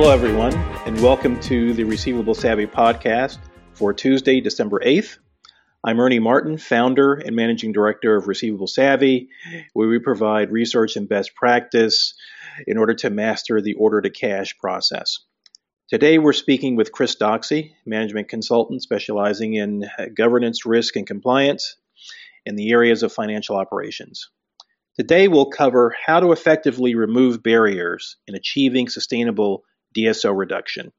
Hello, everyone, and welcome to the Receivable Savvy podcast for Tuesday, December 8th. I'm Ernie Martin, founder and managing director of Receivable Savvy, where we provide research and best practice in order to master the order to cash process. Today, we're speaking with Chris Doxey, management consultant specializing in governance, risk, and compliance in the areas of financial operations. Today, we'll cover how to effectively remove barriers in achieving sustainable DSO reduction.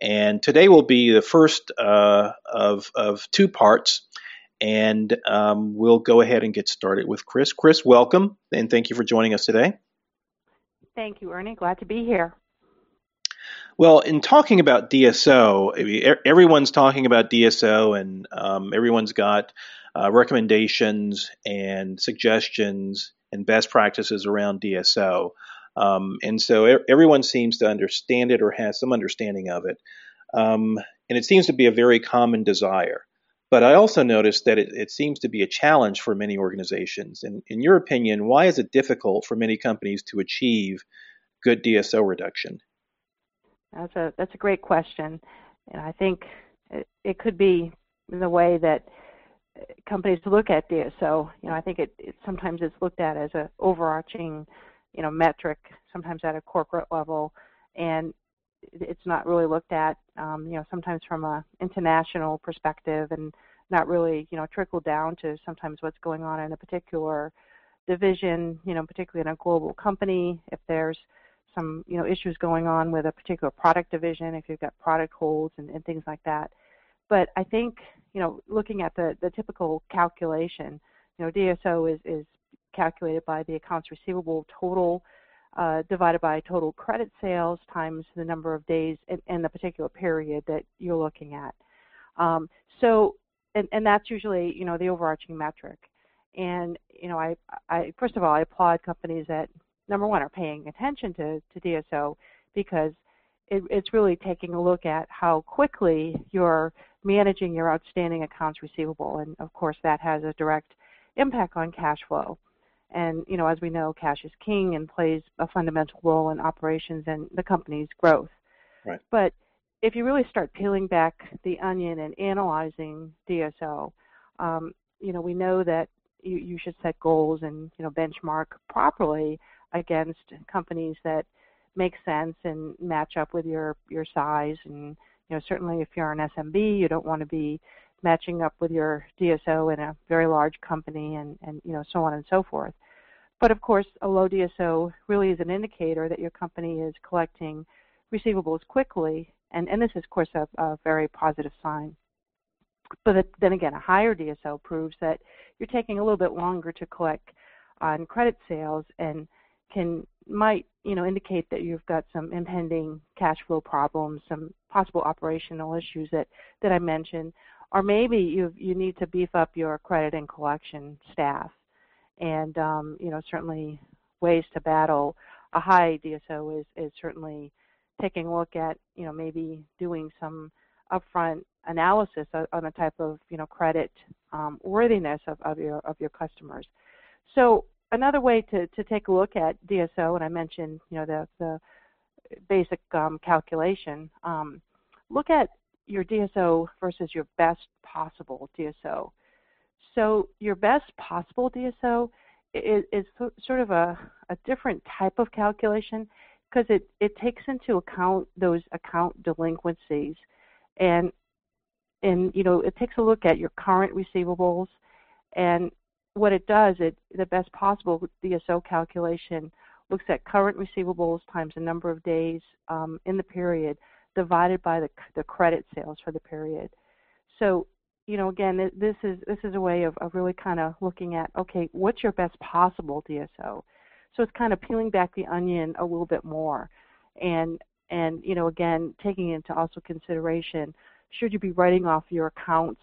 And today will be the first uh, of, of two parts. And um, we'll go ahead and get started with Chris. Chris, welcome, and thank you for joining us today. Thank you, Ernie. Glad to be here. Well, in talking about DSO, everyone's talking about DSO, and um, everyone's got uh, recommendations and suggestions and best practices around DSO. Um, and so everyone seems to understand it or has some understanding of it. Um, and it seems to be a very common desire. But I also noticed that it, it seems to be a challenge for many organizations. And in your opinion, why is it difficult for many companies to achieve good DSO reduction? That's a that's a great question, and I think it, it could be in the way that companies look at DSO. You know, I think it, it sometimes it's looked at as an overarching you know metric sometimes at a corporate level and it's not really looked at um, you know sometimes from a international perspective and not really you know trickle down to sometimes what's going on in a particular division you know particularly in a global company. If there's some you know issues going on with a particular product division if you've got product holds and, and things like that. But i think you know looking at the the typical calculation you know dso is is calculated by the accounts receivable total uh, divided by total credit sales times the number of days in, in the particular period that you're looking at. Um, so, and, and that's usually you know the overarching metric. And you know, I, I first of all I applaud companies that number one are paying attention to, to DSO because it, it's really taking a look at how quickly you're managing your outstanding accounts receivable, and of course that has a direct impact on cash flow. And you know, as we know, cash is king and plays a fundamental role in operations and the company's growth. Right. But if you really start peeling back the onion and analyzing DSO, um, you know, we know that you, you should set goals and you know benchmark properly against companies that make sense and match up with your your size and you know certainly if you're an SMB you don't want to be matching up with your DSO in a very large company and and you know so on and so forth but of course, a low DSO really is an indicator that your company is collecting receivables quickly, and, and this is, of course, a, a very positive sign. But then again, a higher DSO proves that you're taking a little bit longer to collect on credit sales and can might you know indicate that you've got some impending cash flow problems, some possible operational issues that that I mentioned, or maybe you you need to beef up your credit and collection staff and um, you know certainly ways to battle a high DSO is is certainly taking a look at you know maybe doing some upfront analysis on the type of you know credit um, worthiness of, of your of your customers. So another way to, to take a look at DSO, and I mentioned you know the the basic um, calculation. Um, look at your DSO versus your best possible DSO. So your best possible DSO is, is sort of a, a different type of calculation because it, it takes into account those account delinquencies and and you know it takes a look at your current receivables and what it does it the best possible DSO calculation looks at current receivables times the number of days um, in the period divided by the the credit sales for the period so you know, again, this is this is a way of, of really kind of looking at okay, what's your best possible DSO? So it's kind of peeling back the onion a little bit more, and and you know, again, taking into also consideration should you be writing off your accounts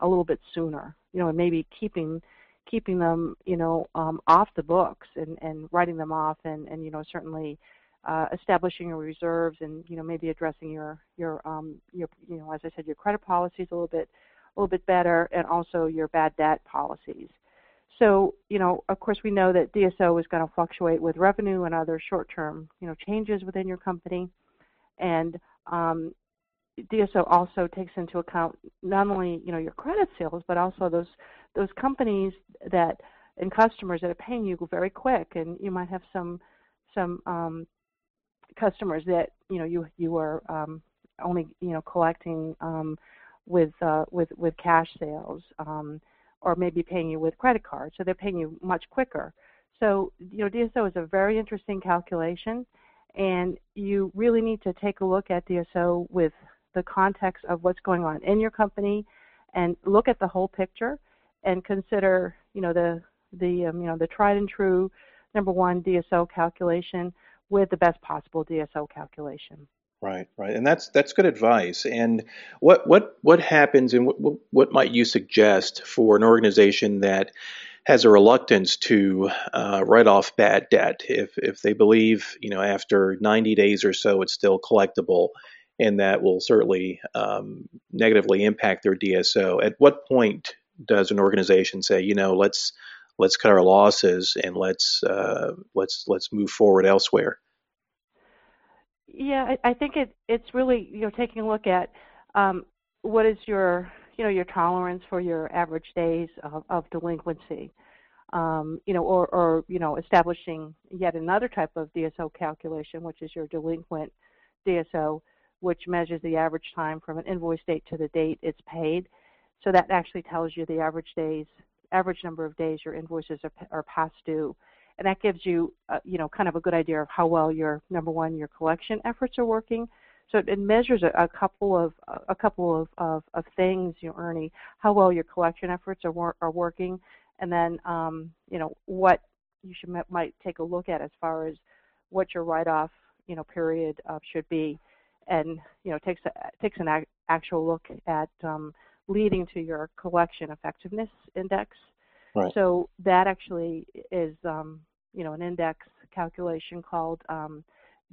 a little bit sooner, you know, and maybe keeping keeping them, you know, um, off the books and and writing them off, and and you know, certainly. Uh, establishing your reserves and you know maybe addressing your your um your you know as I said your credit policies a little bit a little bit better, and also your bad debt policies. So, you know, of course, we know that DSO is going to fluctuate with revenue and other short-term, you know, changes within your company. And um, DSO also takes into account not only you know your credit sales, but also those those companies that and customers that are paying you very quick, and you might have some some um, customers that you know you you are um, only you know collecting um, with uh, with with cash sales, um, or maybe paying you with credit cards, so they're paying you much quicker. So you know DSO is a very interesting calculation, and you really need to take a look at DSO with the context of what's going on in your company, and look at the whole picture, and consider you know the the um, you know the tried and true number one DSO calculation with the best possible DSO calculation. Right, right, and that's that's good advice. And what what what happens, and what what might you suggest for an organization that has a reluctance to uh, write off bad debt if if they believe you know after 90 days or so it's still collectible, and that will certainly um, negatively impact their DSO. At what point does an organization say, you know, let's let's cut our losses and let's uh, let's let's move forward elsewhere. Yeah, I, I think it it's really you know taking a look at um, what is your you know your tolerance for your average days of, of delinquency, um, you know, or or you know establishing yet another type of DSO calculation, which is your delinquent DSO, which measures the average time from an invoice date to the date it's paid. So that actually tells you the average days average number of days your invoices are, are past due. And that gives you, uh, you know, kind of a good idea of how well your number one your collection efforts are working. So it, measures a, a, couple of a couple of, of, of things, you know, Ernie, how well your collection efforts are are working, and then um, you know what you should might take a look at as far as what your write-off, you know, period uh, should be, and you know takes a, takes an actual look at um, leading to your collection effectiveness index. Right. So that actually is, um, you know, an index calculation called um,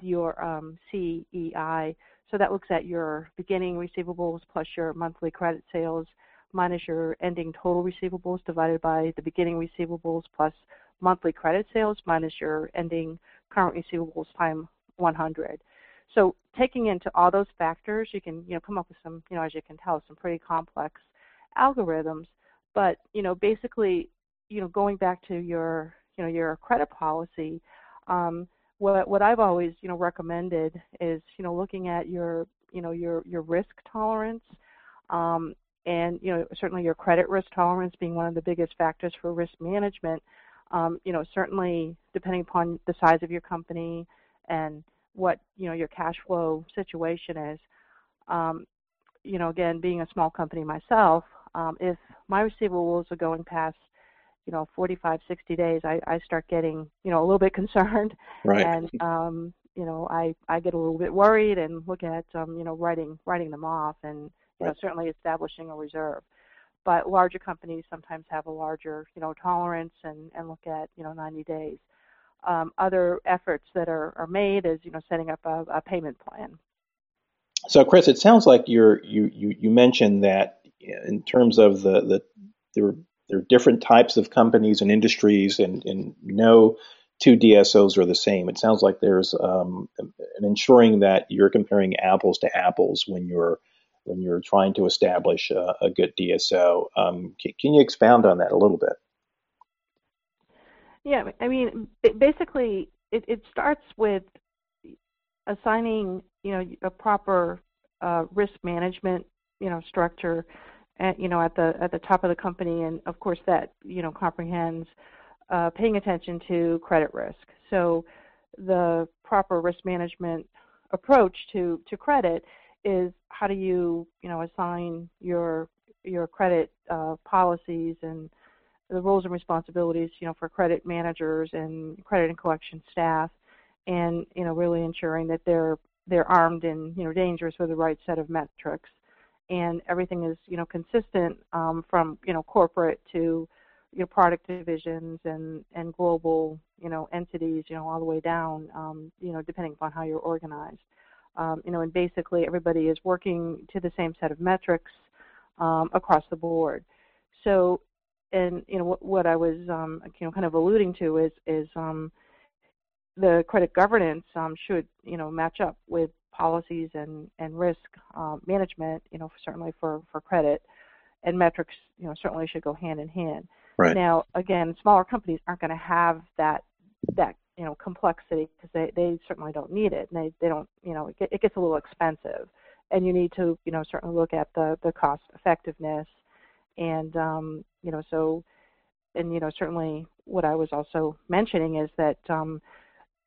your um, CEI. So that looks at your beginning receivables plus your monthly credit sales minus your ending total receivables divided by the beginning receivables plus monthly credit sales minus your ending current receivables times 100. So taking into all those factors, you can you know come up with some you know as you can tell some pretty complex algorithms. But you know basically you know going back to your you know your credit policy, um, what what I've always you know recommended is you know looking at your you know your your risk tolerance. Um, and you know certainly your credit risk tolerance being one of the biggest factors for risk management. Um, you know certainly depending upon the size of your company and what you know your cash flow situation is. Um, you know, again, being a small company myself, um, if my receivables are going past, you know, 45, 60 days, I, I start getting, you know, a little bit concerned, right. and um, you know, I I get a little bit worried and look at, um, you know, writing writing them off, and you right. know, certainly establishing a reserve. But larger companies sometimes have a larger, you know, tolerance and and look at, you know, 90 days um, other efforts that are, are made is you know setting up a, a payment plan. So, Chris, it sounds like you're you you, you mentioned that in terms of the the there there are different types of companies and industries, and, and no two DSOs are the same. It sounds like there's um, an ensuring that you're comparing apples to apples when you're when you're trying to establish a, a good DSO. Um, can, can you expound on that a little bit? Yeah, I mean, basically, it, it starts with assigning, you know, a proper uh, risk management, you know, structure, at, you know, at the at the top of the company, and of course that, you know, comprehends uh, paying attention to credit risk. So, the proper risk management approach to to credit is how do you, you know, assign your your credit uh, policies and the roles and responsibilities, you know, for credit managers and credit and collection staff, and you know, really ensuring that they're they're armed and you know dangerous with the right set of metrics, and everything is you know consistent um, from you know corporate to you know product divisions and and global you know entities, you know, all the way down, um, you know, depending upon how you're organized. Um, you know, and basically everybody is working to the same set of metrics um, across the board. So and you know what, what I was um, you know kind of alluding to is is um, the credit governance um, should you know match up with policies and and risk um, management. You know, certainly for for credit, and metrics you know certainly should go hand in hand. Right. Now, again, smaller companies aren't going to have that that you know complexity because they they certainly don't need it, and they they don't you know it, it gets a little expensive, and you need to you know certainly look at the the cost effectiveness, and um, you know so, and you know certainly what I was also mentioning is that um,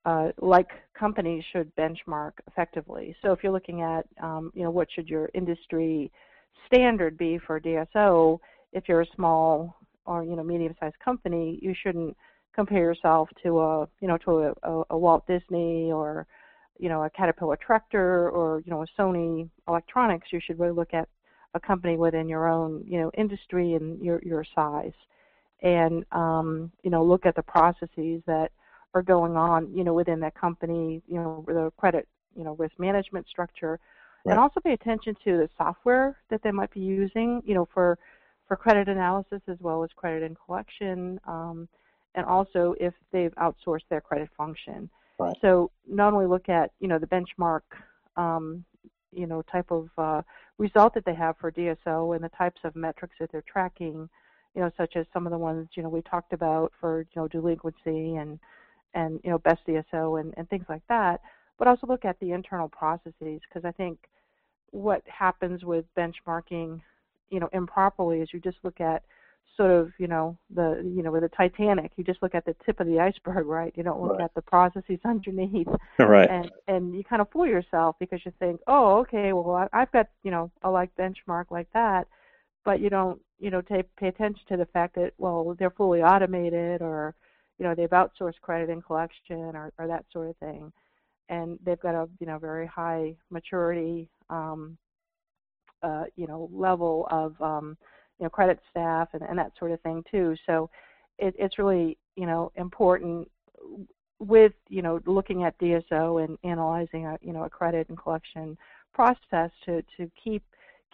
uh, like companies should benchmark effectively. So if you're looking at, um, you know, what should your industry standard be for DSO, if you're a small or you know medium-sized company, you shouldn't compare yourself to a you know to a, a Walt Disney or you know a Caterpillar tractor or you know a Sony Electronics. You should really look at a company within your own you know industry and your your size, and um, you know look at the processes that are going on, you know, within that company, you know, the credit, you know, risk management structure, right. and also pay attention to the software that they might be using, you know, for for credit analysis as well as credit and collection, um, and also if they've outsourced their credit function. Right. So not only look at, you know, the benchmark, um, you know, type of uh, result that they have for DSO and the types of metrics that they're tracking, you know, such as some of the ones, you know, we talked about for, you know, delinquency and and you know best DSO and, and things like that, but also look at the internal processes because I think what happens with benchmarking, you know, improperly is you just look at sort of you know the you know with the Titanic, you just look at the tip of the iceberg, right? You don't look right. at the processes underneath, right? And and you kind of fool yourself because you think, oh, okay, well I, I've got you know a like benchmark like that, but you don't you know take, pay attention to the fact that well they're fully automated or you know they've outsourced credit and collection or, or that sort of thing, and they've got a you know very high maturity um, uh, you know level of um, you know credit staff and, and that sort of thing too. So it, it's really you know important with you know looking at DSO and analyzing a you know a credit and collection process to to keep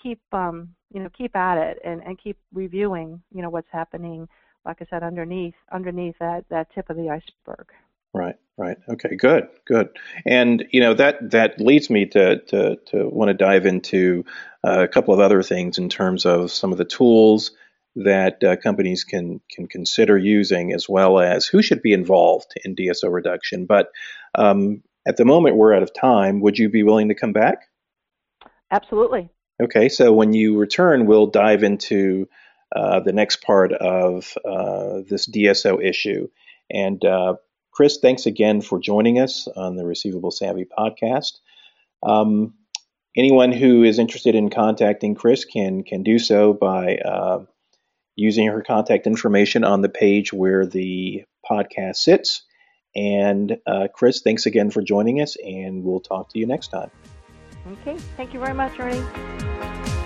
keep um you know keep at it and and keep reviewing you know what's happening like I said, underneath underneath that that tip of the iceberg. Right, right. Okay, good, good. And you know that that leads me to to to want to dive into uh, a couple of other things in terms of some of the tools that uh, companies can can consider using, as well as who should be involved in DSO reduction. But um, at the moment, we're out of time. Would you be willing to come back? Absolutely. Okay, so when you return, we'll dive into uh, the next part of uh, this DSO issue. And uh, Chris, thanks again for joining us on the Receivable Savvy podcast. Um, anyone who is interested in contacting Chris can can do so by uh, using her contact information on the page where the podcast sits. And uh, Chris, thanks again for joining us, and we'll talk to you next time. Okay, thank you very much, Ernie.